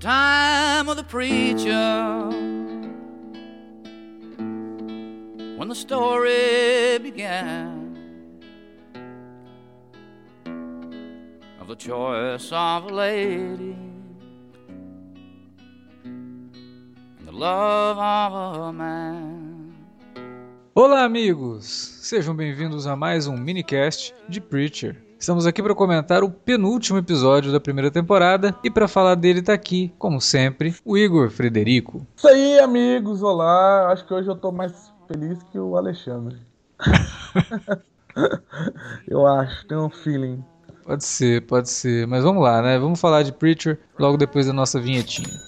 time of the preacher when the story began of the choice of a lady and the love of a man. Olá, amigos! Sejam bem-vindos a mais um minicast de Preacher. Estamos aqui para comentar o penúltimo episódio da primeira temporada e para falar dele tá aqui, como sempre, o Igor Frederico. Isso aí, amigos, olá. Acho que hoje eu tô mais feliz que o Alexandre. eu acho, tenho um feeling. Pode ser, pode ser, mas vamos lá, né? Vamos falar de Preacher logo depois da nossa vinhetinha.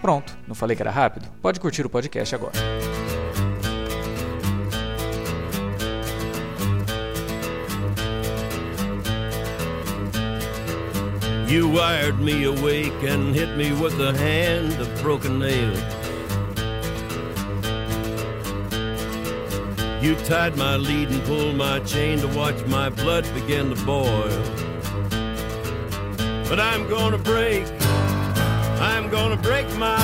Pronto, não falei que era rápido? Pode curtir o podcast agora. You wired me awake and hit me with a hand of broken nails. You tied my lead and pulled my chain to watch my blood begin to boil. But I'm gonna break, I'm gonna break my,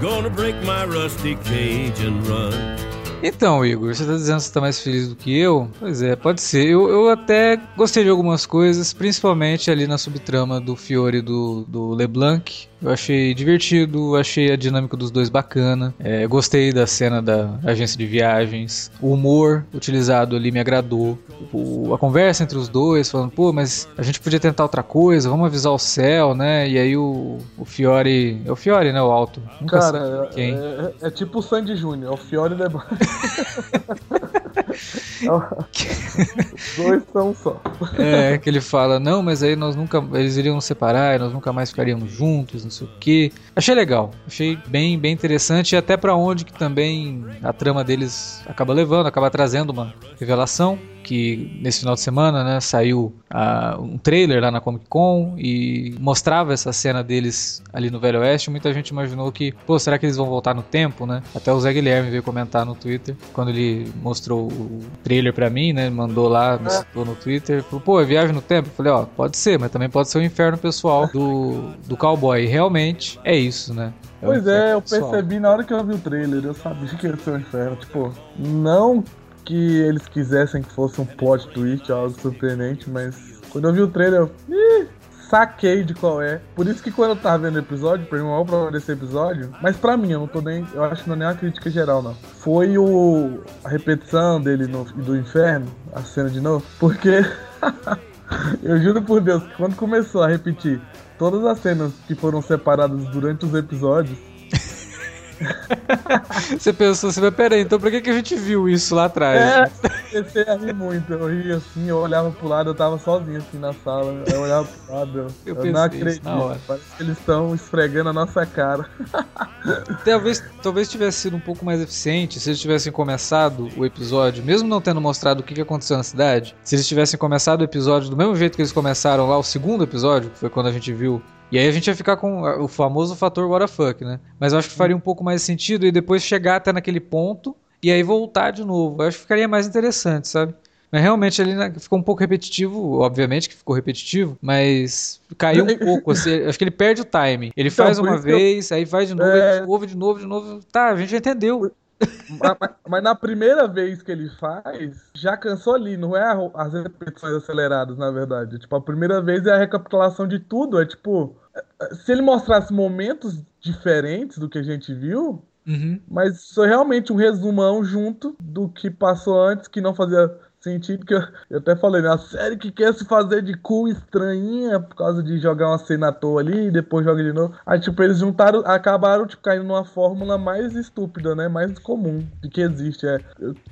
gonna break my rusty cage and run. Então, Igor, você tá dizendo que você tá mais feliz do que eu? Pois é, pode ser. Eu, eu até gostei de algumas coisas, principalmente ali na subtrama do Fiore do, do LeBlanc. Eu achei divertido, achei a dinâmica dos dois bacana. É, gostei da cena da agência de viagens. O humor utilizado ali me agradou. O, a conversa entre os dois, falando, pô, mas a gente podia tentar outra coisa, vamos avisar o céu, né? E aí o, o Fiore. É o Fiore, né? O alto. Nunca Cara, é, é- é tipo o Sandy Júnior, é o Fiore LeBlanc. Os dois são só. É, que ele fala, não, mas aí nós nunca. Eles iriam nos separar e nós nunca mais ficaríamos juntos, não sei o quê. Achei legal, achei bem, bem interessante e até pra onde que também a trama deles acaba levando, acaba trazendo uma revelação. Que nesse final de semana, né, saiu ah, um trailer lá na Comic Con e mostrava essa cena deles ali no Velho Oeste. Muita gente imaginou que, pô, será que eles vão voltar no tempo, né? Até o Zé Guilherme veio comentar no Twitter quando ele mostrou o trailer pra mim, né? Mandou lá, me citou no Twitter. Falou, pô, é viagem no tempo? Eu falei, ó, pode ser, mas também pode ser o inferno pessoal do, do cowboy. E realmente é isso, né? o Pois é, eu pessoal. percebi na hora que eu vi o trailer, eu sabia que ia ser um inferno. Tipo, não que eles quisessem que fosse um plot twist algo surpreendente, mas quando eu vi o trailer, eu ih, saquei de qual é. Por isso que quando eu tava vendo o episódio, pra mim, o maior problema desse episódio, mas pra mim, eu não tô nem. Eu acho que não é nem uma crítica geral, não. Foi o. a repetição dele no, do inferno, a cena de novo, porque. eu juro por Deus quando começou a repetir todas as cenas que foram separadas durante os episódios. Você pensou assim, mas peraí, então por que, que a gente viu isso lá atrás? É, comecei a rir muito. Eu ria assim, eu olhava pro lado, eu tava sozinho assim na sala. Eu olhava pro lado, eu, Eu não acredito. Parece que eles estão esfregando a nossa cara. Talvez, talvez tivesse sido um pouco mais eficiente se eles tivessem começado o episódio, mesmo não tendo mostrado o que que aconteceu na cidade, se eles tivessem começado o episódio do mesmo jeito que eles começaram lá, o segundo episódio, que foi quando a gente viu. E aí a gente ia ficar com o famoso fator what the fuck, né? Mas eu acho que faria um pouco mais sentido e depois chegar até naquele ponto e aí voltar de novo. Eu acho que ficaria mais interessante, sabe? Mas realmente ali ficou um pouco repetitivo, obviamente que ficou repetitivo, mas caiu um pouco. assim, acho que ele perde o time. Ele Então, faz uma que eu- vez, aí faz de novo, É. novo, de novo, de novo. Tá, a gente já entendeu. Mas, mas- mas na primeira vez que ele faz, já cansou ali, não é a- as repetições aceleradas, na verdade. Tipo, a primeira vez é a recapitulação de tudo. É tipo, é- se ele mostrasse momentos diferentes do que a gente viu, Uhum. mas isso é realmente um resumão junto do que passou antes, que não fazia sentido que eu, eu até falei, né? A série que quer se fazer de cool estranhinha por causa de jogar uma cena à toa ali e depois joga de novo. Aí, tipo, eles juntaram, acabaram, tipo, caindo numa fórmula mais estúpida, né? Mais comum de que existe. É,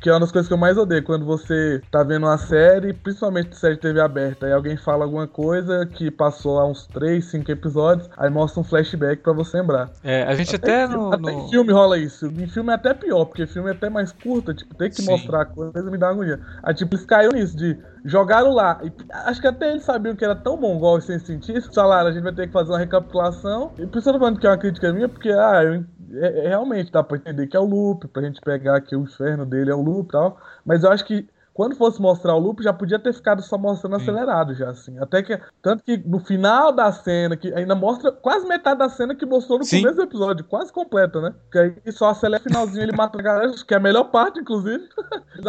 que é uma das coisas que eu mais odeio. Quando você tá vendo uma série, principalmente série de TV aberta, e alguém fala alguma coisa que passou há uns 3, 5 episódios, aí mostra um flashback pra você lembrar. É, a gente até, até no, até no... em filme rola isso. Em filme é até pior, porque filme é até mais curto, tipo, tem que Sim. mostrar a coisa me dá agonia. Aí, tipo, eles caíram nisso, de jogaram lá. E acho que até eles sabiam que era tão mongol sem sentir. Falaram, a gente vai ter que fazer uma recapitulação. E por isso eu tô falando que é uma crítica minha, porque, ah, eu, é, é, realmente dá pra entender que é o loop, pra gente pegar que o inferno dele é o loop e tal. Mas eu acho que quando fosse mostrar o loop, já podia ter ficado só mostrando Sim. acelerado, já assim. Até que. Tanto que no final da cena, que ainda mostra quase metade da cena que mostrou no Sim. começo do episódio, quase completa, né? Que aí só acelera o finalzinho, ele mata a galera, que é a melhor parte, inclusive.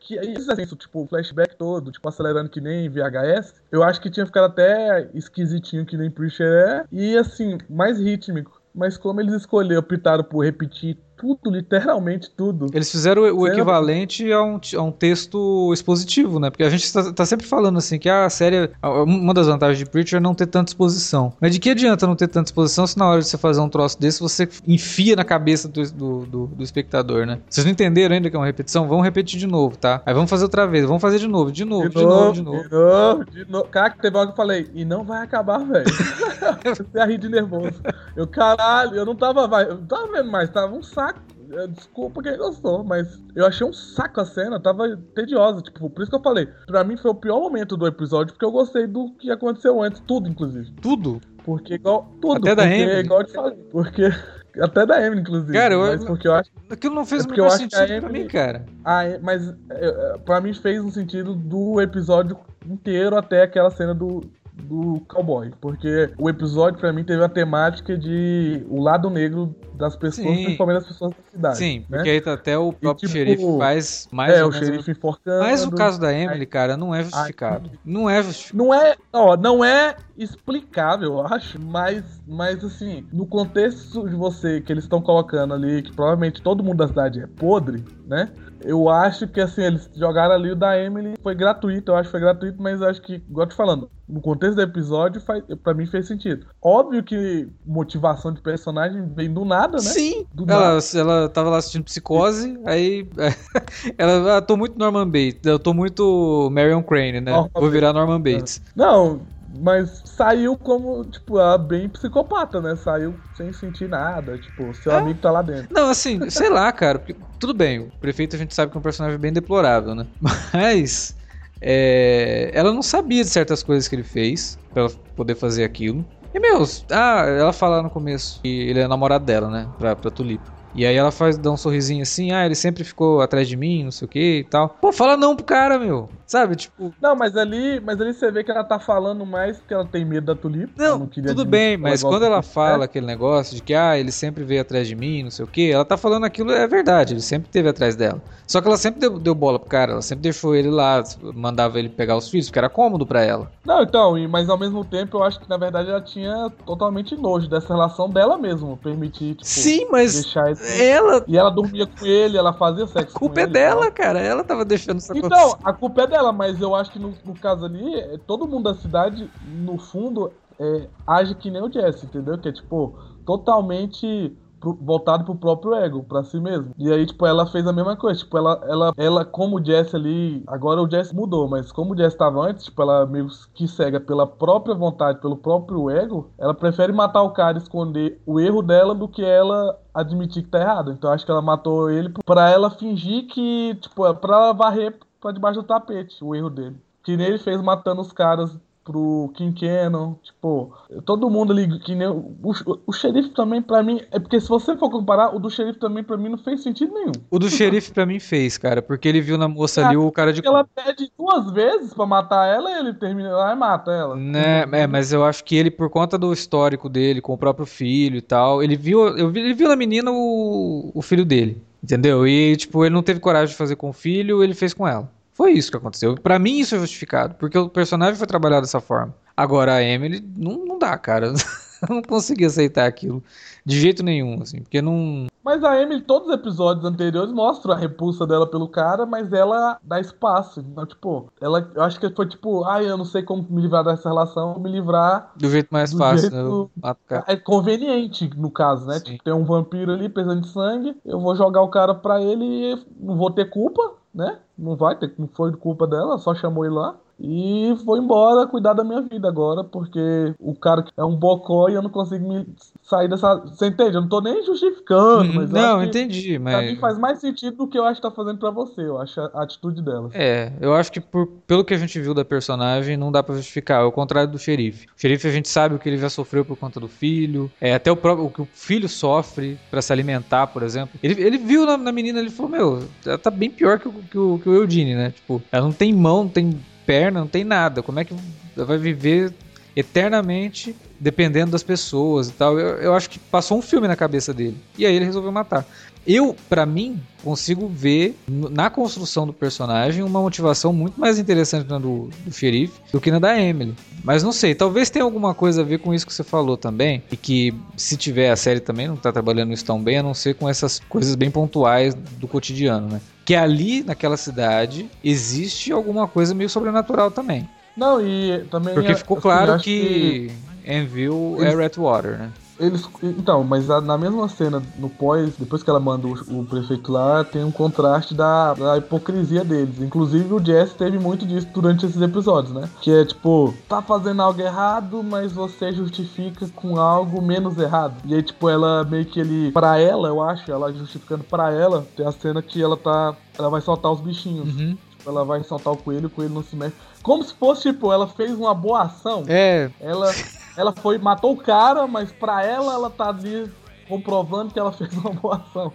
que é isso, assim, tipo, o flashback todo, tipo, acelerando que nem VHS. Eu acho que tinha ficado até esquisitinho que nem Preacher é. E assim, mais rítmico. Mas como eles escolheram, optaram por repetir tudo, literalmente tudo. Eles fizeram o, o equivalente a um, a um texto expositivo, né? Porque a gente está tá sempre falando assim que a série. Uma das vantagens de Preacher é não ter tanta exposição. Mas de que adianta não ter tanta exposição se na hora de você fazer um troço desse você enfia na cabeça do, do, do, do espectador, né? Vocês não entenderam ainda que é uma repetição? Vamos repetir de novo, tá? Aí vamos fazer outra vez, vamos fazer de novo, de novo, de, de novo, de novo. De novo, de novo. Cara, que teve algo que eu falei, e não vai acabar, velho. você rir de nervoso. Eu, caralho, eu não tava, eu não tava vendo mais, tava um saco. É, desculpa quem gostou, mas eu achei um saco a cena, tava tediosa. Tipo, por isso que eu falei. Pra mim foi o pior momento do episódio, porque eu gostei do que aconteceu antes, tudo, inclusive. Tudo? Porque igual. Tudo. Até da Emily. igual eu te falei. Porque. Até da Emily, inclusive. Cara, eu, mas porque eu acho. Aquilo não fez é o menor sentido Emily, pra mim, cara. Ah, mas é, pra mim fez um sentido do episódio inteiro até aquela cena do, do cowboy, porque o episódio para mim teve a temática de o lado negro das pessoas, Sim. principalmente das pessoas da cidade. Sim, né? porque aí até o próprio e, tipo, xerife faz mais. É, o xerife enforcando. Mas o caso da Emily, cara, não é justificado. Ai, não é justificado. Não é, ó, não é explicável, eu acho, mas, mas assim, no contexto de você que eles estão colocando ali, que provavelmente todo mundo da cidade é podre, né? Eu acho que assim, eles jogaram ali o da Emily, foi gratuito, eu acho que foi gratuito, mas acho que, igual eu te falando, no contexto do episódio, faz, pra mim fez sentido. Óbvio que motivação de personagem vem do nada, né? Sim. Do ela, nada. ela tava lá assistindo Psicose, aí ela, ah, tô muito Norman Bates, eu tô muito Marion Crane, né? Norman Vou virar Norman Bates. Não, mas saiu como, tipo, ela bem psicopata, né? Saiu sem sentir nada, tipo, seu é. amigo tá lá dentro. Não, assim, sei lá, cara, porque, tudo bem, o prefeito a gente sabe que é um personagem bem deplorável, né? Mas é, ela não sabia de certas coisas que ele fez pra poder fazer aquilo. E, meu, ah, ela fala no começo que ele é namorado dela, né? Pra, pra Tulipa. E aí ela faz, dá um sorrisinho assim, ah, ele sempre ficou atrás de mim, não sei o que e tal. Pô, fala não pro cara, meu. Sabe, tipo. Não, mas ali, mas ali você vê que ela tá falando mais porque ela tem medo da tulipa. Não, não tudo bem, mas quando ela fala aquele negócio de que, ah, ele sempre veio atrás de mim, não sei o que, ela tá falando aquilo, é verdade, ele sempre teve atrás dela. Só que ela sempre deu, deu bola pro cara, ela sempre deixou ele lá, mandava ele pegar os filhos, porque era cômodo para ela. Não, então, mas ao mesmo tempo eu acho que na verdade ela tinha totalmente nojo dessa relação dela mesmo, permitir, tipo, Sim, mas deixar esse... ela. E ela dormia com ele, ela fazia sexo. A culpa é dela, cara, ela tava deixando isso acontecer. Então, a culpa é dela, mas eu acho que no, no caso ali, é, todo mundo da cidade, no fundo, é, age que nem o Jesse, entendeu? Que é tipo, totalmente voltado pro próprio ego, pra si mesmo. E aí, tipo, ela fez a mesma coisa. Tipo, ela, ela, ela como o Jesse ali. Agora o Jesse mudou, mas como o Jesse tava antes, tipo, ela meio que cega pela própria vontade, pelo próprio ego, ela prefere matar o cara e esconder o erro dela do que ela admitir que tá errado. Então acho que ela matou ele pra ela fingir que, tipo, pra varrer pra debaixo do tapete o erro dele. Que nem ele fez matando os caras pro Kim Cannon, tipo, todo mundo ali, que nem o, o, o xerife também para mim, é porque se você for comparar, o do xerife também para mim não fez sentido nenhum. O do xerife para mim fez, cara, porque ele viu na moça é, ali o cara de ela pede duas vezes para matar ela e ele termina lá e mata ela. Né, é, mas eu acho que ele por conta do histórico dele com o próprio filho e tal, ele viu, eu vi, ele viu na menina o, o filho dele, entendeu? E tipo, ele não teve coragem de fazer com o filho, ele fez com ela. Foi isso que aconteceu. Para mim isso é justificado, porque o personagem foi trabalhado dessa forma. Agora a Emily não, não dá, cara. Eu não consegui aceitar aquilo de jeito nenhum, assim, porque não Mas a Emily, todos os episódios anteriores mostram a repulsa dela pelo cara, mas ela dá espaço. Então, tipo, ela, eu acho que foi tipo, ai, eu não sei como me livrar dessa relação, me livrar Do jeito mais Do fácil, jeito- né? Eu mato o cara. É conveniente, no caso, né? Sim. Tipo, tem um vampiro ali precisando de sangue, eu vou jogar o cara pra ele e não vou ter culpa, né? Não vai ter, não foi culpa dela, só chamou ele lá. E vou embora cuidar da minha vida agora, porque o cara é um bocó e eu não consigo me sair dessa. Você entende? Eu não tô nem justificando, mas eu Não, entendi, pra mim mas. faz mais sentido do que eu acho que tá fazendo pra você, eu acho a atitude dela. É, eu acho que por- pelo que a gente viu da personagem, não dá pra justificar. É o contrário do xerife. O xerife a gente sabe o que ele já sofreu por conta do filho. É, até o próprio o que o filho sofre pra se alimentar, por exemplo. Ele, ele viu na, na menina, ele falou: Meu, ela tá bem pior que o, que, o, que o Eudine, né? Tipo, ela não tem mão, não tem perna, não tem nada. Como é que vai viver eternamente dependendo das pessoas e tal? Eu, eu acho que passou um filme na cabeça dele. E aí ele resolveu matar. Eu, pra mim, consigo ver na construção do personagem uma motivação muito mais interessante na do, do xerife do que na da Emily. Mas não sei, talvez tenha alguma coisa a ver com isso que você falou também. E que se tiver a série também não tá trabalhando isso tão bem, a não ser com essas coisas bem pontuais do cotidiano, né? Que ali, naquela cidade, existe alguma coisa meio sobrenatural também. Não, e também. Porque é, ficou claro acho que Enville é Eles- Redwater, né? Eles, então, mas a- na mesma cena, no pós, depois que ela manda o, o prefeito lá, tem um contraste da, da hipocrisia deles. Inclusive o Jesse teve muito disso durante esses episódios, né? Que é tipo, tá fazendo algo errado, mas você justifica com algo menos errado. E aí, tipo, ela meio que ele. Pra ela, eu acho, ela justificando pra ela, tem a cena que ela tá. Ela vai soltar os bichinhos. Uhum. Tipo, ela vai soltar o coelho, o coelho não se mexe. Como se fosse, tipo, ela fez uma boa ação. É, Ela, ela foi, matou o cara, mas pra ela, ela tá ali comprovando que ela fez uma boa ação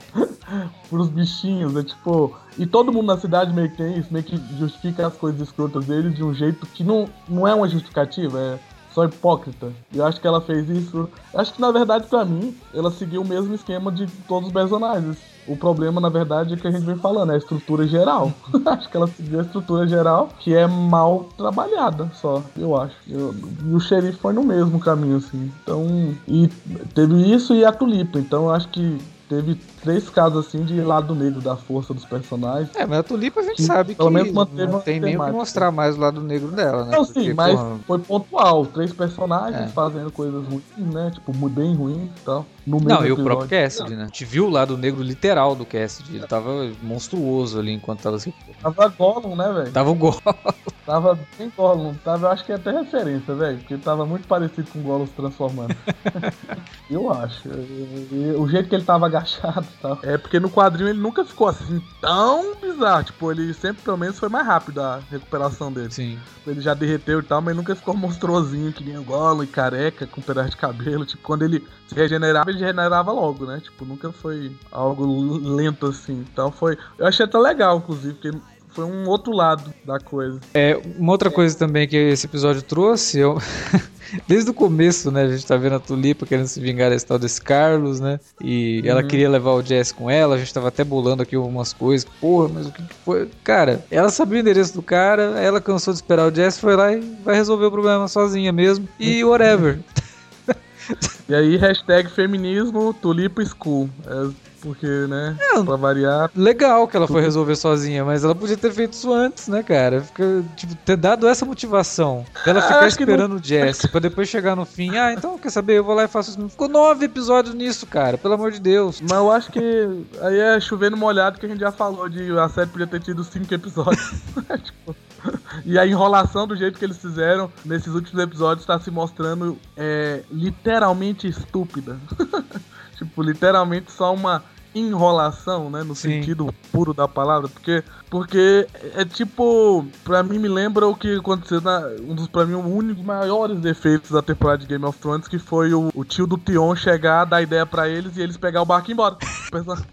pros bichinhos, é tipo. E todo mundo na cidade meio que tem isso, meio que justifica as coisas escrotas deles de um jeito que não, não é uma justificativa, é só hipócrita. E eu acho que ela fez isso. Eu acho que na verdade, pra mim, ela seguiu o mesmo esquema de todos os personagens. O problema, na verdade, é que a gente vem falando, é a estrutura geral. acho que ela seguiu a estrutura geral, que é mal trabalhada, só, eu acho. Eu- e o xerife foi no mesmo caminho, assim. Então. E teve isso e a tulipa. Então eu acho que teve três casos assim de lado negro da força dos personagens. É, mas a Tulipa a gente Que sabe pelo que menos manteve não tem nem o que mostrar mais o lado negro dela, né? Não, Porque, sim, mas porra, foi pontual. Três personagens É. fazendo coisas ruins, né? Tipo, bem ruins e tal. No mesmo Não, e o próprio Cassidy, né? A gente viu o lado negro literal do Cassidy. Ele tava monstruoso ali enquanto tava se... Tava Gollum, né, velho? Tava o gol. Tava bem Gollum. Tava, eu acho que é até referência, velho. Porque tava muito parecido com o Gollum se transformando. eu acho. E- e O jeito que ele tava agachado e tal. É porque no quadrinho ele nunca ficou assim tão bizarro. Tipo, ele sempre, pelo menos, foi mais rápido a recuperação dele. Sim. Ele já derreteu e tal, mas nunca ficou monstruosinho, que nem o Gollum e careca, com um pedaço de cabelo. Tipo, quando ele se regenerava, ele regenerava logo, né? Tipo, nunca foi algo lento assim. Então foi. Eu achei até legal, inclusive, porque foi um outro lado da coisa. É, uma outra coisa também que esse episódio trouxe, eu... desde o começo, né, a gente tá vendo a Tulipa querendo se vingar desse tal desse Carlos, né, e ela Uhum. queria levar o Jess com ela, a gente tava até bolando aqui umas coisas, porra, mas o que que foi? Cara, ela sabia o endereço do cara, ela cansou de esperar o Jess, foi lá e vai resolver o problema sozinha mesmo, e whatever. E aí, hashtag feminismo, tulipa school. É, porque, né? Não. Pra variar. Legal que ela foi resolver sozinha, mas ela podia ter feito isso antes, né, cara? Fica, tipo, ter dado essa motivação dela Ah, ficar acho que não- esperando o Jess pra depois chegar no fim. Ah, então quer saber? Eu vou lá e faço isso. Ficou nove episódios nisso, cara, pelo amor de Deus. Mas eu acho que aí é chovendo molhado que a gente já falou de a série podia ter tido cinco episódios. Tipo, e a enrolação do jeito que eles fizeram nesses últimos episódios tá se mostrando é, literalmente estúpida. tipo, literalmente só uma enrolação, né? No Sim. sentido puro da palavra. Porque, porque é tipo, pra mim me lembra o que aconteceu na. Um dos, pra mim, um dos maiores defeitos da temporada de Game of Thrones, que foi o, o tio do Tion chegar, dar ideia pra eles e eles pegar o barco e ir embora. Pensa-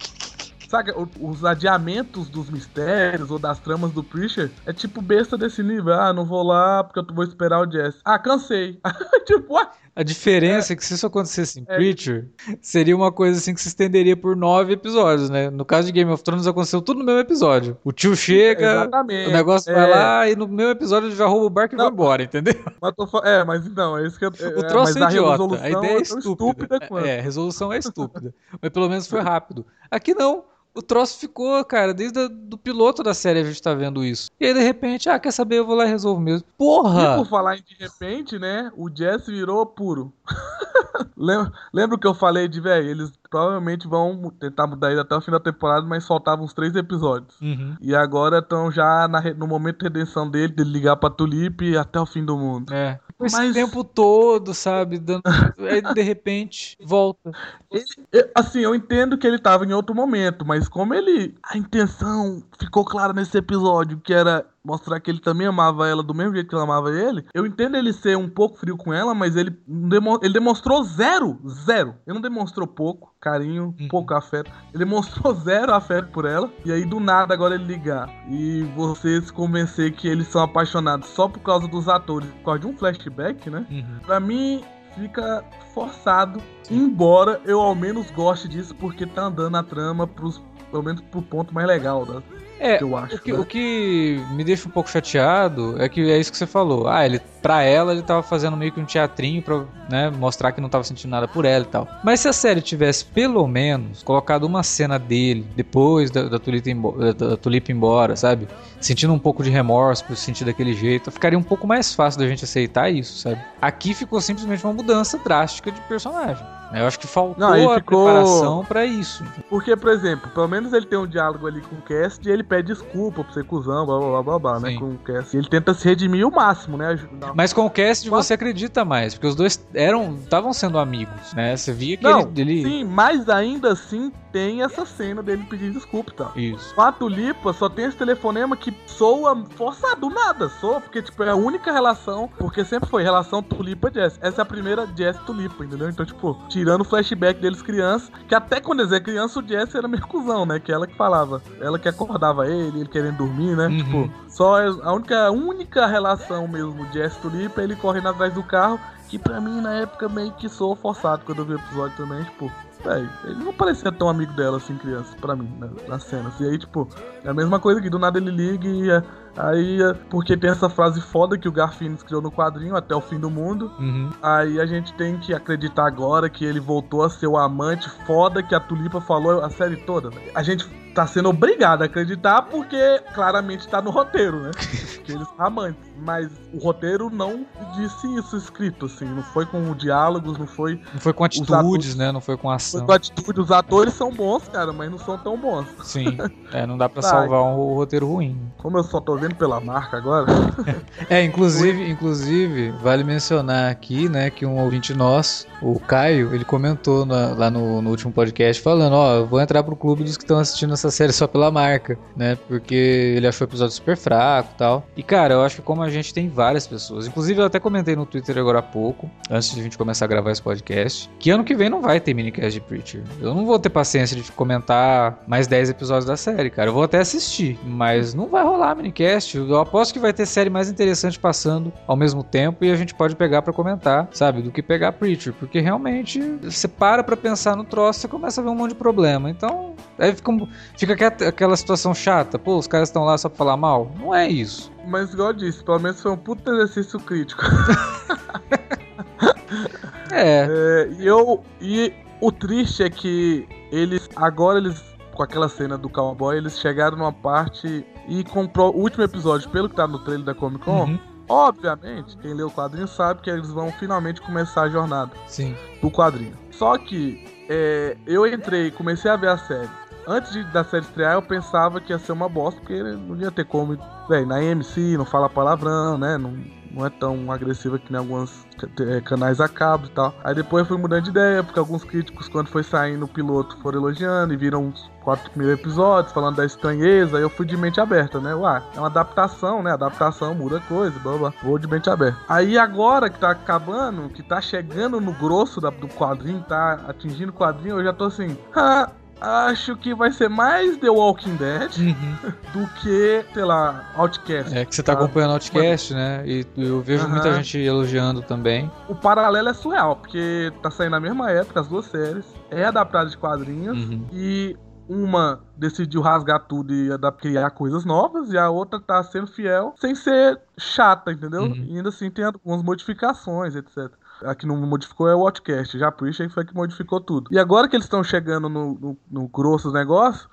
sabe, os adiamentos dos mistérios ou das tramas do Preacher é tipo besta desse nível. Ah, não vou lá porque eu vou esperar o Jesse. Ah, cansei. tipo, A diferença é, que se isso acontecesse em É. Preacher, seria uma coisa assim que se estenderia por nove episódios, né? No caso de Game of Thrones aconteceu tudo no mesmo episódio. O tio chega, o negócio é, vai lá e no mesmo episódio ele já rouba o barco e Não. vai embora, entendeu? Mas tô fa- é, mas então, é isso que eu. O é, troço mas é a idiota, resolução a ideia é estúpida. quanto. É, a resolução é estúpida. Mas pelo menos foi rápido. Aqui não. O troço ficou, cara, desde o do piloto da série a gente tá vendo isso. E aí, de repente, ah, quer saber, eu vou lá e resolvo mesmo. E Porra! por falar em de repente, né? O Jesse virou puro. lembra, que eu falei de, velho? Eles provavelmente vão tentar mudar ele até o fim da temporada, mas faltavam uns três episódios. Uhum. E agora estão já na no momento de redenção dele, dele ligar pra Tulipe até o fim do mundo. É. Esse Mas- tempo todo, sabe? Dando... Aí, de repente, volta. Eu- assim, eu entendo que ele tava em outro momento, mas como ele. A intenção ficou clara nesse episódio, que era mostrar que ele também amava ela do mesmo jeito que ela amava ele. Eu entendo ele ser um pouco frio com ela, mas ele, demo- ele demonstrou zero. Zero. Ele não demonstrou pouco carinho, Uhum. pouco afeto. Ele demonstrou zero afeto por ela. E aí, do nada, agora ele ligar. E você se convencer que eles são apaixonados só por causa dos atores, por causa de um flashback, né? Uhum. Pra mim, fica forçado. Embora eu ao menos goste disso, porque tá andando a trama pros, pelo menos pro ponto mais legal da, É, eu acho. O que, né? o que me deixa um pouco chateado é que é isso que você falou. Ah, ele, pra ela, ele tava fazendo meio que um teatrinho pra né, mostrar que não tava sentindo nada por ela e tal. Mas se a série tivesse, pelo menos, colocado uma cena dele depois da, da, Tulipa, imbo- da- da Tulipa embora, sabe? Sentindo um pouco de remorso por se sentir daquele jeito, ficaria um pouco mais fácil da gente aceitar isso, sabe? Aqui ficou simplesmente uma mudança drástica de personagem. Eu acho que faltou Não, a ficou- preparação pra isso. Porque, por exemplo, pelo menos ele tem um diálogo ali com o Cast e ele pede desculpa por ser cuzão, blá blá blá blá, blá né? Com o Cast. E ele tenta se redimir o máximo, né? ajudar- Mas com o cast Mas- você acredita mais, porque os dois eram estavam sendo amigos, né? Você via que Não, ele, ele- sim, mas ainda assim tem essa cena dele pedindo desculpa e tal. isso. Com a Tulipa só tem esse telefonema que soa forçado, do nada, soa, porque tipo, é a única relação, porque sempre foi relação Tulipa-Jess. Essa é a primeira Jess-Tulipa, entendeu? Então, tipo, tirando o flashback deles criança, que até quando eles eram criança, o Jess era meio cuzão, né? Que ela que falava, ela que acordava ele, ele querendo dormir, né? Uhum. Tipo, só é a única, a única relação mesmo Jess-Tulipa é ele correndo atrás do carro, que pra mim na época meio que soou forçado quando eu vi o episódio também, tipo. Véi, ele não parecia tão amigo dela assim, criança, pra mim, né, nas cenas. E aí, tipo, é a mesma coisa que do nada ele liga e é, aí, é, porque tem essa frase foda que o Garfinis criou no quadrinho, até o fim do mundo. Uhum. Aí a gente tem que acreditar agora que ele voltou a ser o amante foda que a Tulipa falou a série toda. A gente tá sendo obrigado a acreditar porque claramente tá no roteiro, né? que eles são amantes. Mas o roteiro não disse isso escrito, assim. Não foi com diálogos, não foi Não foi com atitudes, atores- né? Não foi com foi ação. com atitude. Os atores são bons, cara, mas não são tão bons. Sim. É, não dá pra Tá. salvar um roteiro ruim. Como eu só tô vendo pela marca agora. É, inclusive, inclusive, vale mencionar aqui, né, que um ouvinte nosso, o Caio, ele comentou na- lá no, no último podcast falando, ó, eu vou entrar pro clube dos que estão assistindo essa série só pela marca, né, porque ele achou o episódio super fraco e tal. E, cara, eu acho que como a gente tem várias pessoas, inclusive eu até comentei no Twitter agora há pouco, antes de a gente começar a gravar esse podcast, que ano que vem não vai ter minicast de Preacher. Eu não vou ter paciência de comentar mais 10 episódios da série, cara. Eu vou até assistir, mas não vai rolar minicast. Eu aposto que vai ter série mais interessante passando ao mesmo tempo e a gente pode pegar pra comentar, sabe? Do que pegar Preacher, porque realmente você para pra pensar no troço, você começa a ver um monte de problema. Então, aí fica, um- fica aquela- situação chata. Pô, os caras estão lá só pra falar mal? Não é isso. Mas igual eu disse, pelo menos foi um puto exercício crítico. É. É, e eu. E o triste é que eles. Agora eles. Com aquela cena do cowboy, eles chegaram numa parte. E com o pro- o último episódio, pelo que tá no trailer da Comic Con, Uhum. obviamente, quem lê o quadrinho sabe que eles vão finalmente começar a jornada Sim. do quadrinho. Só que é, eu entrei, comecei a ver a série. Antes de, da série estrear, eu pensava que ia ser uma bosta, porque não ia ter como. Véi, na AMC não fala palavrão, né? Não, não é tão agressiva que nem alguns eh, canais a cabo e tal. Aí depois fui mudando de ideia, porque alguns críticos, quando foi saindo o piloto, foram elogiando e viram os quatro primeiros episódios, falando da estranheza. Aí eu fui de mente aberta, né? Ué, é uma adaptação, né? Adaptação muda coisa, blá blá. Vou de mente aberta. Aí agora que tá acabando, que tá chegando no grosso da- do quadrinho, tá atingindo o quadrinho, eu já tô assim. Acho que vai ser mais The Walking Dead Uhum. do que, sei lá, Outcast. É que você tá Ah, acompanhando Outcast, né? E eu vejo Aham. muita gente elogiando também. O paralelo é surreal, porque tá saindo na mesma época as duas séries, é adaptado de quadrinhos, Uhum. e uma decidiu rasgar tudo e criar coisas novas, e a outra tá sendo fiel sem ser chata, entendeu? Uhum. E ainda assim tem algumas modificações, etc. A que não modificou é o Watchcast, já Preacher foi a que modificou tudo. E agora que eles estão chegando no, no, no grosso dos negócios,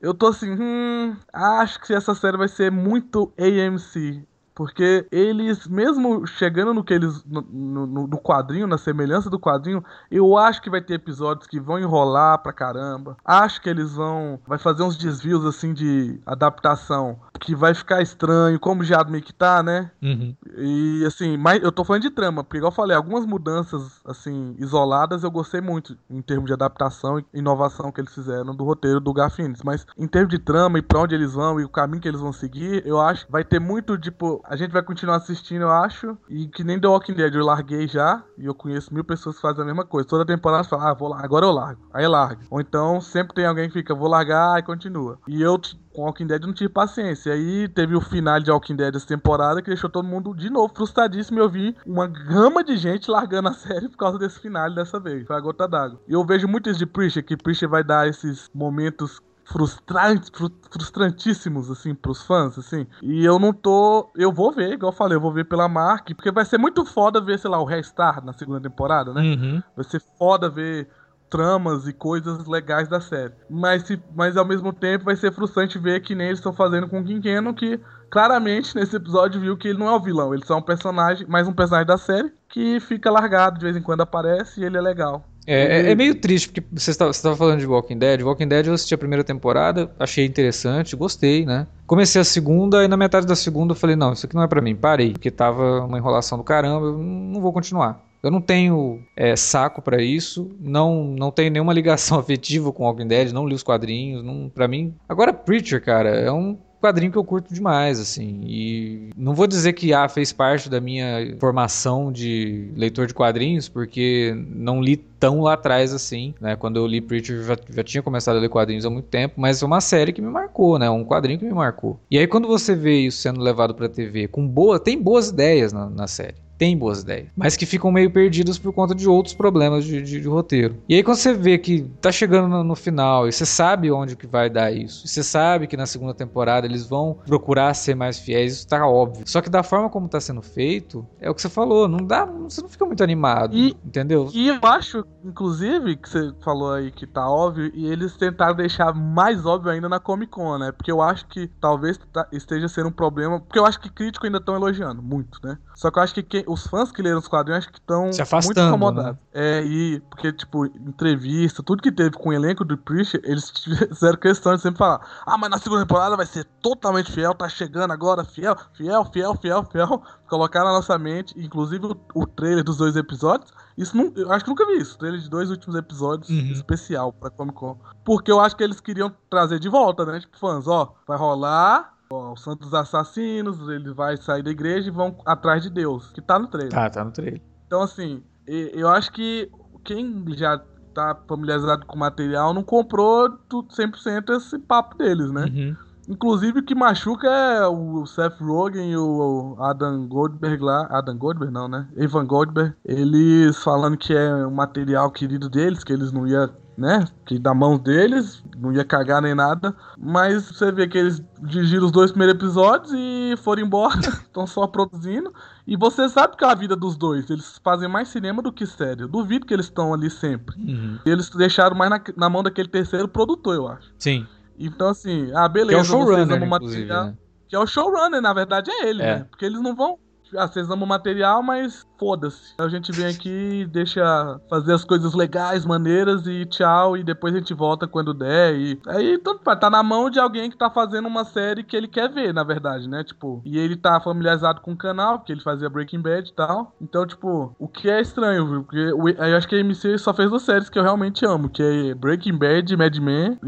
eu tô assim, hum, acho que essa série vai ser muito AMC. Porque eles, mesmo chegando no que eles. No, no, no quadrinho, na semelhança do quadrinho, eu acho que vai ter episódios que vão enrolar pra caramba. Acho que eles vão. Vai fazer uns desvios assim de adaptação. Que vai ficar estranho, como já meio que tá, né? Uhum. E assim, mas eu tô falando de trama, porque igual eu falei, algumas mudanças assim isoladas eu gostei muito em termos de adaptação e inovação que eles fizeram do roteiro do Garfinis, mas em termos de trama e pra onde eles vão e o caminho que eles vão seguir, eu acho que vai ter muito tipo, a gente vai continuar assistindo, eu acho, e que nem The Walking Dead eu larguei já, e eu conheço mil pessoas que fazem a mesma coisa. Toda temporada fala, ah, vou lá, agora eu largo. Aí larga. Ou então sempre tem alguém que fica, vou largar e continua. E eu com Walking Dead não tive paciência. Aí teve o final de Walking Dead essa temporada que deixou todo mundo de novo frustradíssimo. E eu vi uma gama de gente largando a série por causa desse final dessa vez. Foi a gota d'água. E eu vejo muito isso de Preacher, que Preacher vai dar esses momentos frustrantes, fru- frustrantíssimos, assim, pros fãs, assim. E eu não tô. Eu vou ver, igual eu falei, eu vou ver pela Mark, porque vai ser muito foda ver, sei lá, o Restart na segunda temporada, né? Uhum. Vai ser foda ver tramas e coisas legais da série. Mas, se, mas ao mesmo tempo vai ser frustrante ver que nem eles estão fazendo com o Quinqueno, que claramente nesse episódio viu que ele não é o vilão, ele só é um personagem, mais um personagem da série, que fica largado, de vez em quando aparece e ele é legal. É, é- é meio triste, porque você estava, falando de Walking Dead. Walking Dead eu assisti a primeira temporada, achei interessante, gostei, né? Comecei a segunda e na metade da segunda eu falei, não, isso aqui não é pra mim, parei. Porque tava uma enrolação do caramba, eu não vou continuar. Eu não tenho é, saco pra isso, não não tenho nenhuma ligação afetiva com Walking Dead, não li os quadrinhos, não, pra mim... Agora Preacher, cara, é um quadrinho que eu curto demais, assim, e não vou dizer que ah, fez parte da minha formação de leitor de quadrinhos, porque não li tão lá atrás assim, né? Quando eu li Preacher, já, já tinha começado a ler quadrinhos há muito tempo, mas é uma série que me marcou, né? Um quadrinho que me marcou. E aí quando você vê isso sendo levado pra TV com boa, tem boas ideias na, na série. Tem boas ideias, mas que ficam meio perdidas por conta de outros problemas de, de- de roteiro. E aí quando você vê que tá chegando no, no final e você sabe onde que vai dar isso, e você sabe que na segunda temporada eles vão procurar ser mais fiéis, isso tá óbvio. Só que da forma como tá sendo feito, é o que você falou, não dá, você não fica muito animado, E- entendeu? E eu acho, inclusive, que você falou aí que tá óbvio, e eles tentaram deixar mais óbvio ainda na Comic Con, né? Porque eu acho que talvez tá- esteja sendo um problema. Porque eu acho que críticos ainda estão elogiando muito, né? Só que eu acho que quem- os fãs que leram os quadrinhos acho que estão muito incomodados. É, e porque, tipo, entrevista, tudo que teve com o elenco do Preacher, eles fizeram questão de sempre falar: ah, mas na segunda temporada vai ser totalmente fiel, tá chegando agora, fiel, fiel, fiel, fiel, fiel. Colocaram na nossa mente, inclusive o, o trailer dos dois episódios. Isso não, eu acho que nunca vi isso. Trailer de dois últimos episódios Uhum. especial pra Comic Con. Porque eu acho que eles queriam trazer de volta, né? Tipo, fãs, ó, vai rolar. Ó, o Santos Assassinos, ele vai sair da igreja e vão atrás de Deus, que tá no trailer. Tá, tá no trailer. Então, assim, eu acho que quem já tá familiarizado com o material não comprou tudo 100% esse papo deles, né? Uhum. Inclusive, o que machuca é o Seth Rogen e o Adam Goldberg lá. Adam Goldberg não, né? Evan Goldberg. Eles falando que é um material querido deles, que eles não ia, né? Que da mão deles, não ia cagar nem nada. Mas você vê que eles dirigiram os dois primeiros episódios e foram embora. Estão só produzindo. E você sabe que é a vida dos dois. Eles fazem mais cinema do que série. Eu duvido que eles estão ali sempre. Uhum. Eles deixaram mais na, na mão daquele terceiro produtor, eu acho. Sim. Então, assim, ah, Que beleza. é o vocês showrunner, amam o inclusive, material. né? Que é o showrunner, na verdade é ele, É. né? Porque eles não vão. Vocês amam o material, mas foda-se. A gente vem aqui, deixa fazer as coisas legais, maneiras e tchau. E depois a gente volta quando der. E aí tudo faz. tá na mão de alguém que tá fazendo uma série que ele quer ver, na verdade, né? Tipo, e ele tá familiarizado com o canal, porque ele fazia Breaking Bad e tal. Então, tipo, o que é estranho, viu? Porque eu acho que a MC só fez duas séries que eu realmente amo, que é Breaking Bad Mad Men.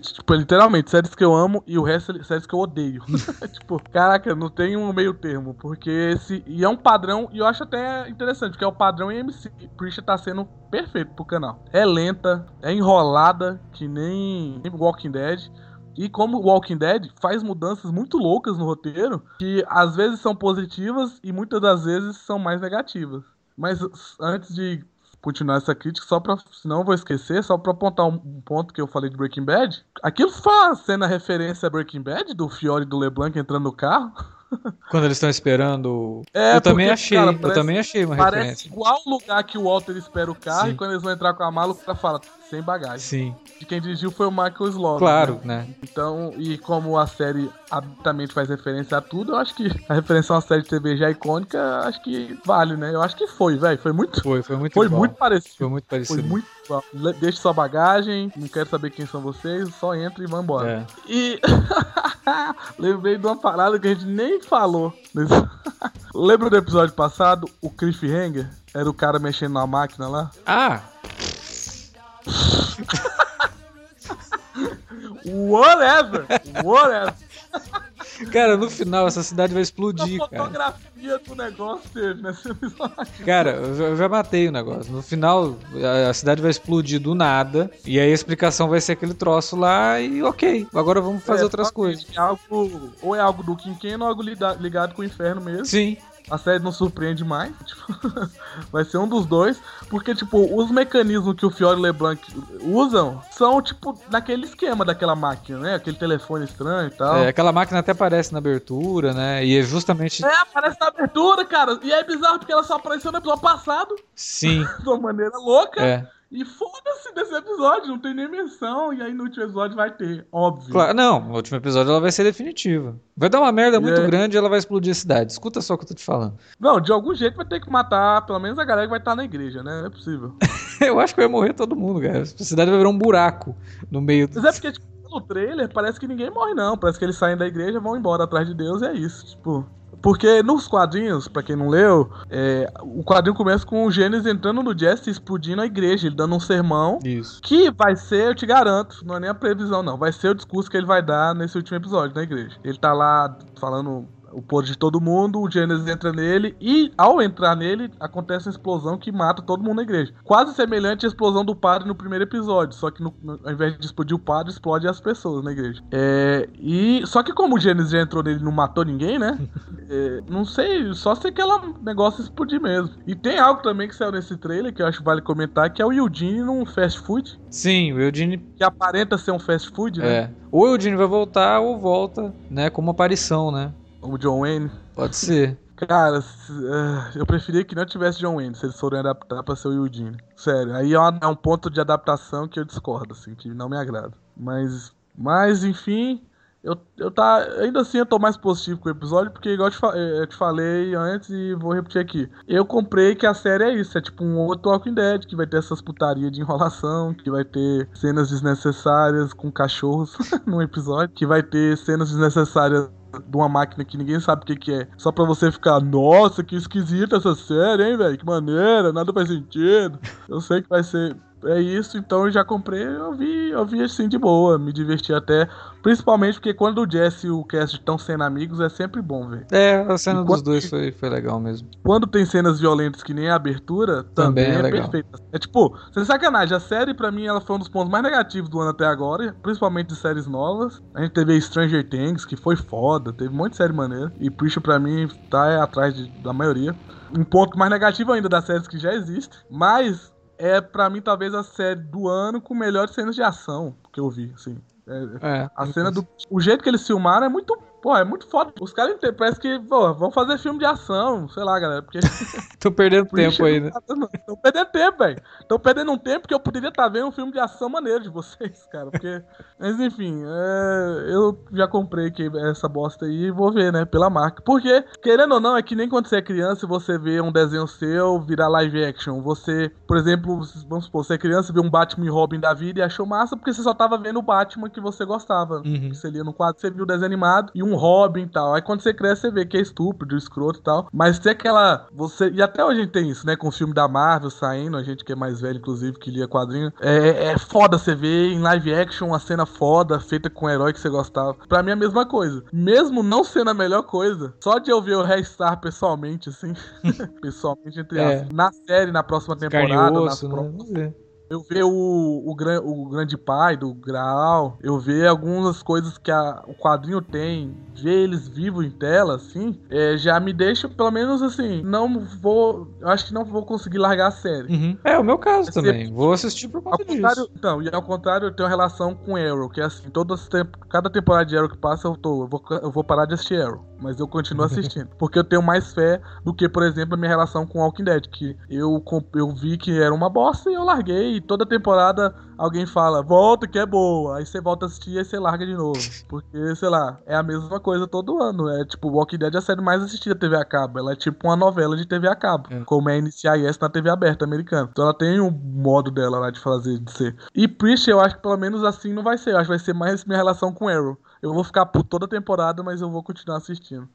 Tipo, literalmente, séries que eu amo e o resto séries que eu odeio. tipo, caraca, não tem um meio termo, porque esse. E é um padrão, e eu acho até interessante, porque é o padrão em MC. Preacher tá sendo perfeito pro canal. É lenta, é enrolada, que nem Walking Dead. E como Walking Dead faz mudanças muito loucas no roteiro, que às vezes são positivas e muitas das vezes são mais negativas. Mas antes de continuar essa crítica, só pra. Senão eu vou esquecer, só pra apontar um ponto que eu falei de Breaking Bad. Aquilo foi uma cena referência a Breaking Bad, do Fiore e do LeBlanc entrando no carro. Quando eles estão esperando. É, eu também porque, achei, cara, eu parece- também achei uma Parece referência. igual o lugar que o Walter espera o carro, Sim. e quando eles vão entrar com a mala, o cara fala, sem bagagem. Sim, De quem dirigiu foi o Michael Sloan. claro, né? né? Então, e como a série abertamente faz referência a tudo, eu acho que a referência a uma série de TV já icônica, acho que vale, né? Eu acho que foi, velho. Foi muito, Foi, foi muito foi igual. muito parecido. Foi muito parecido. Foi muito igual. Deixe sua bagagem, não quero saber quem são vocês, só entre e vão embora. É. E lembrei de uma parada que a gente nem falou. Lembra do episódio passado? O Cliffhanger? Era o cara mexendo na máquina lá? Ah, Whatever! Whatever! cara, no final essa cidade vai A explodir, cara. fotografia do negócio teve nesse episódio. Cara, eu já, eu já matei o negócio. No final, a, a cidade vai explodir do nada. E aí a explicação vai ser aquele troço lá e ok. Agora vamos fazer É, outras só que coisas. é algo, ou é algo do Quinqueno ou algo lida- ligado com o inferno mesmo. Sim. A série não surpreende mais. tipo, vai ser um dos dois. Porque, tipo, os mecanismos que o Fiore e LeBlanc usam são, tipo, naquele esquema daquela máquina, né? Aquele telefone estranho e tal. É, aquela máquina até aparece na abertura, né? E é justamente. É, aparece na abertura, cara. E é bizarro porque ela só apareceu no episódio passado, Sim. de uma maneira louca. É. E foda-se desse episódio, não tem nem menção. E aí no último episódio vai ter, óbvio. Claro, não, no último episódio ela vai ser definitiva. Vai dar uma merda muito É. grande e ela vai explodir a cidade. Escuta só o que eu tô te falando. Não, de algum jeito vai ter que matar pelo menos a galera que vai estar na igreja, né? Não é possível. Eu acho que vai morrer todo mundo, cara. A cidade vai virar um buraco no meio do. Mas é porque, tipo, pelo trailer, parece que ninguém morre, não. Parece que eles saem da igreja, vão embora atrás de Deus e é isso. Tipo. Porque nos quadrinhos, pra quem não leu, é, o quadrinho começa com o Gênesis entrando no Jesse e explodindo a igreja, ele dando um sermão. Isso. Que vai ser, eu te garanto, não é nem a previsão, não. Vai ser o discurso que ele vai dar nesse último episódio na igreja. Ele tá lá falando o poder de todo mundo, o Gênesis entra nele, e ao entrar nele, acontece uma explosão que mata todo mundo na igreja. Quase semelhante à explosão do padre no primeiro episódio, só que no- no- ao invés de explodir o padre, explode as pessoas na igreja. É, e Só que como o Gênesis já entrou nele e não matou ninguém, né? É, não sei, só se aquele negócio explodir mesmo. E tem algo também que saiu nesse trailer que eu acho que vale comentar, que é o Eugene num fast food Sim, o Eugene. que aparenta ser um fast food, né? É. Ou o Eugene vai voltar ou volta, né? Como aparição, né? O John Wayne. Pode ser. Cara, eh, eu preferia que não tivesse John Wayne, se eles forem adaptar pra ser o Eugene. Sério, aí é, é um ponto de adaptação que eu discordo, assim, que não me agrada. Mas, mas enfim, eu, eu tá, ainda assim eu tô mais positivo com o episódio, porque igual eu te, eh, eu te falei antes e vou repetir aqui. Eu comprei que a série é isso, é tipo um outro Walking Dead, que vai ter essas putarias de enrolação, que vai ter cenas desnecessárias com cachorros num episódio, que vai ter cenas desnecessárias de uma máquina que ninguém sabe o que, que é. Só pra você ficar, nossa, que esquisita essa série, hein, velho? Que maneira, nada faz sentido. Eu sei que vai ser. É isso, então eu já comprei, eu vi, eu vi assim de boa, me diverti até. Principalmente porque quando o Jesse e o Cast estão sendo amigos, é sempre bom, velho. É, a cena dos dois foi, foi legal mesmo. Quando tem cenas violentas que nem a abertura, Também também, é é, legal. perfeita. É tipo, sem sacanagem, a série pra mim ela foi um dos pontos mais negativos do ano até agora, principalmente de séries novas. A gente teve Stranger Things, que foi foda, teve um monte de série maneira. E Preacher pra mim tá atrás de- da maioria. Um ponto mais negativo ainda das séries que já existem, mas é pra mim talvez a série do ano com melhores cenas de ação que eu vi, assim. É, É. a cena do. O jeito que eles filmaram é muito. Pô, é muito foda. Os caras parece que, pô, vão fazer filme de ação, sei lá, galera. Porque. Tô perdendo tempo aí, né? Estão perdendo tempo, velho. Estão perdendo um tempo que eu poderia estar vendo um filme de ação maneiro de vocês, cara. Porque. Mas enfim, é, eu já comprei que essa bosta aí e vou ver, né? Pela marca. Porque, querendo ou não, é que nem quando você é criança e você vê um desenho seu virar live action. Você por exemplo, vamos supor, você é criança, vê um Batman e Robin da vida e achou massa porque você só tava vendo o Batman que você gostava. Uhum. Você lia no quadro, você viu o desenho animado e um Robin e tal. Aí quando você cresce, você vê que é estúpido, escroto e tal. Mas tem aquela. Você. E até hoje a gente tem isso, né? Com o filme da Marvel saindo, a gente que é mais velho, inclusive, que lia quadrinho. É, é foda você ver em live action uma cena foda, feita com um herói que você gostava. Pra mim é a mesma coisa. Mesmo não sendo a melhor coisa, só de eu ver o Restar pessoalmente, assim. pessoalmente, entre É. aspas. Na série, na próxima Carne temporada, nas osso, né? próximas Vamos ver. Eu ver o, o, o grande pai do Graal, eu ver algumas coisas que a- o quadrinho tem, ver eles vivos em tela, assim, é, já me deixa, pelo menos assim, não vou. Eu acho que não vou conseguir largar a série. Uhum. É o meu caso Você- também. Vou assistir por Ao conta contrário, disso. então, e ao contrário, eu tenho relação com Arrow, que é assim, todas tempo, cada temporada de Arrow que passa, eu, tô, eu, vou, eu vou parar de assistir Arrow, mas eu continuo assistindo. porque eu tenho mais fé do que, por exemplo, a minha relação com Walking Dead, que eu, eu vi que era uma bosta e eu larguei, e toda temporada alguém fala, volta que é boa, aí você volta a assistir e aí você larga de novo. Porque, sei lá, é a mesma coisa todo ano. É tipo, Walking Dead é a série mais assistida da TV a cabo. Ela é tipo uma novela de TV a cabo. É. Como é NCIS na TV aberta americana. Então ela tem um modo dela lá de fazer, de ser. E Preach, eu acho que pelo menos assim não vai ser. Eu acho que vai ser mais minha relação com Arrow. Eu vou ficar por toda a temporada, mas eu vou continuar assistindo.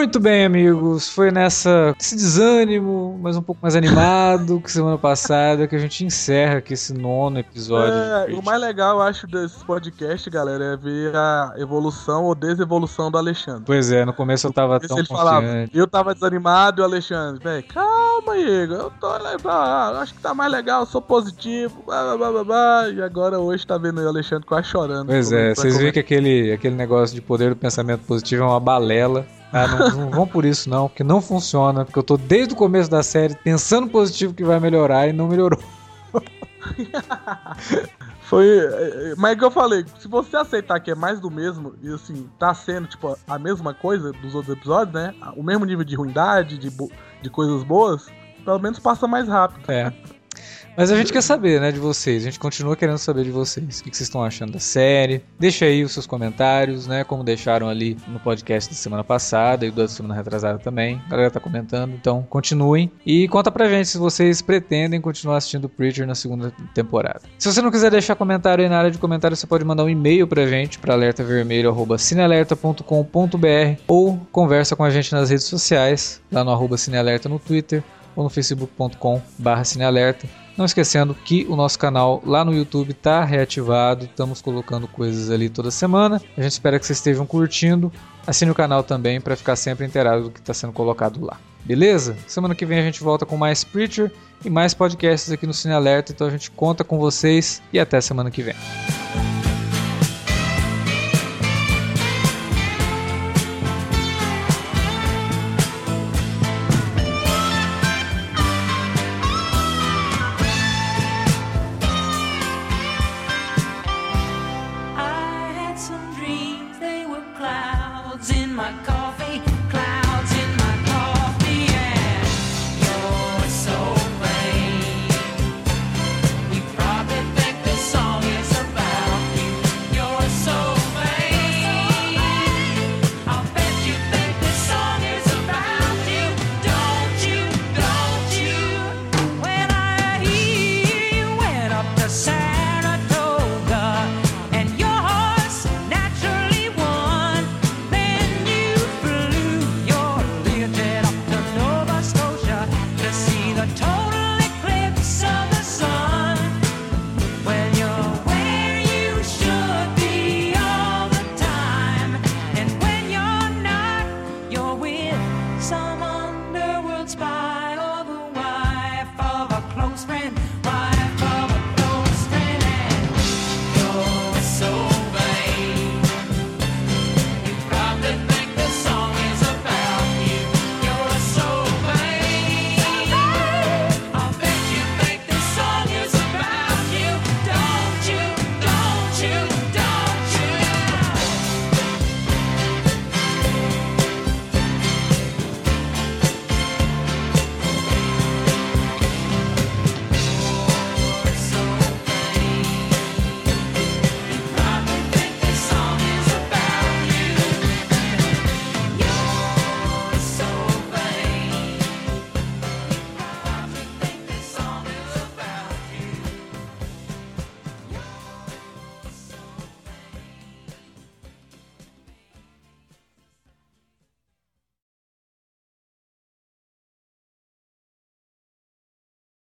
Muito bem, amigos. Foi nessa esse desânimo, mas um pouco mais animado que semana passada que a gente encerra aqui esse nono episódio. É, o mais legal, eu acho, desse podcast, galera, é ver a evolução ou desevolução do Alexandre. Pois é, no começo eu tava tão ele falava, confiante. eu tava desanimado e o Alexandre, velho, calma, Igor, eu tô legal, acho que tá mais legal, sou positivo, blá, blá, blá, blá, blá. E agora hoje tá vendo o Alexandre quase chorando. Pois é, vocês viram que aquele, aquele negócio de poder do pensamento positivo é uma balela. Ah, não, não vão por isso não, porque não funciona, porque eu tô desde o começo da série pensando positivo que vai melhorar e não melhorou. Foi. Mas é que eu falei, se você aceitar que é mais do mesmo, e assim, tá sendo, tipo, a mesma coisa dos outros episódios, né? O mesmo nível de ruindade, de, bo- de coisas boas, pelo menos passa mais rápido. É. Mas a gente quer saber, né, de vocês. A gente continua querendo saber de vocês. O que vocês estão achando da série? Deixa aí os seus comentários, né? Como deixaram ali no podcast da semana passada e do da semana retrasada também. A galera tá comentando, então continuem. E conta pra gente se vocês pretendem continuar assistindo Preacher na segunda temporada. Se você não quiser deixar comentário aí na área de comentário, você pode mandar um e-mail pra gente, pra alertavermelho.cinealerta.com.br ou conversa com a gente nas redes sociais, lá no arroba cinealerta no Twitter ou no facebook.com barra cinealerta. Não esquecendo que o nosso canal lá no YouTube está reativado, estamos colocando coisas ali toda semana. A gente espera que vocês estejam curtindo. Assine o canal também para ficar sempre inteirado do que está sendo colocado lá. Beleza? Semana que vem a gente volta com mais Preacher e mais podcasts aqui no Cine Alerta. Então a gente conta com vocês e até semana que vem.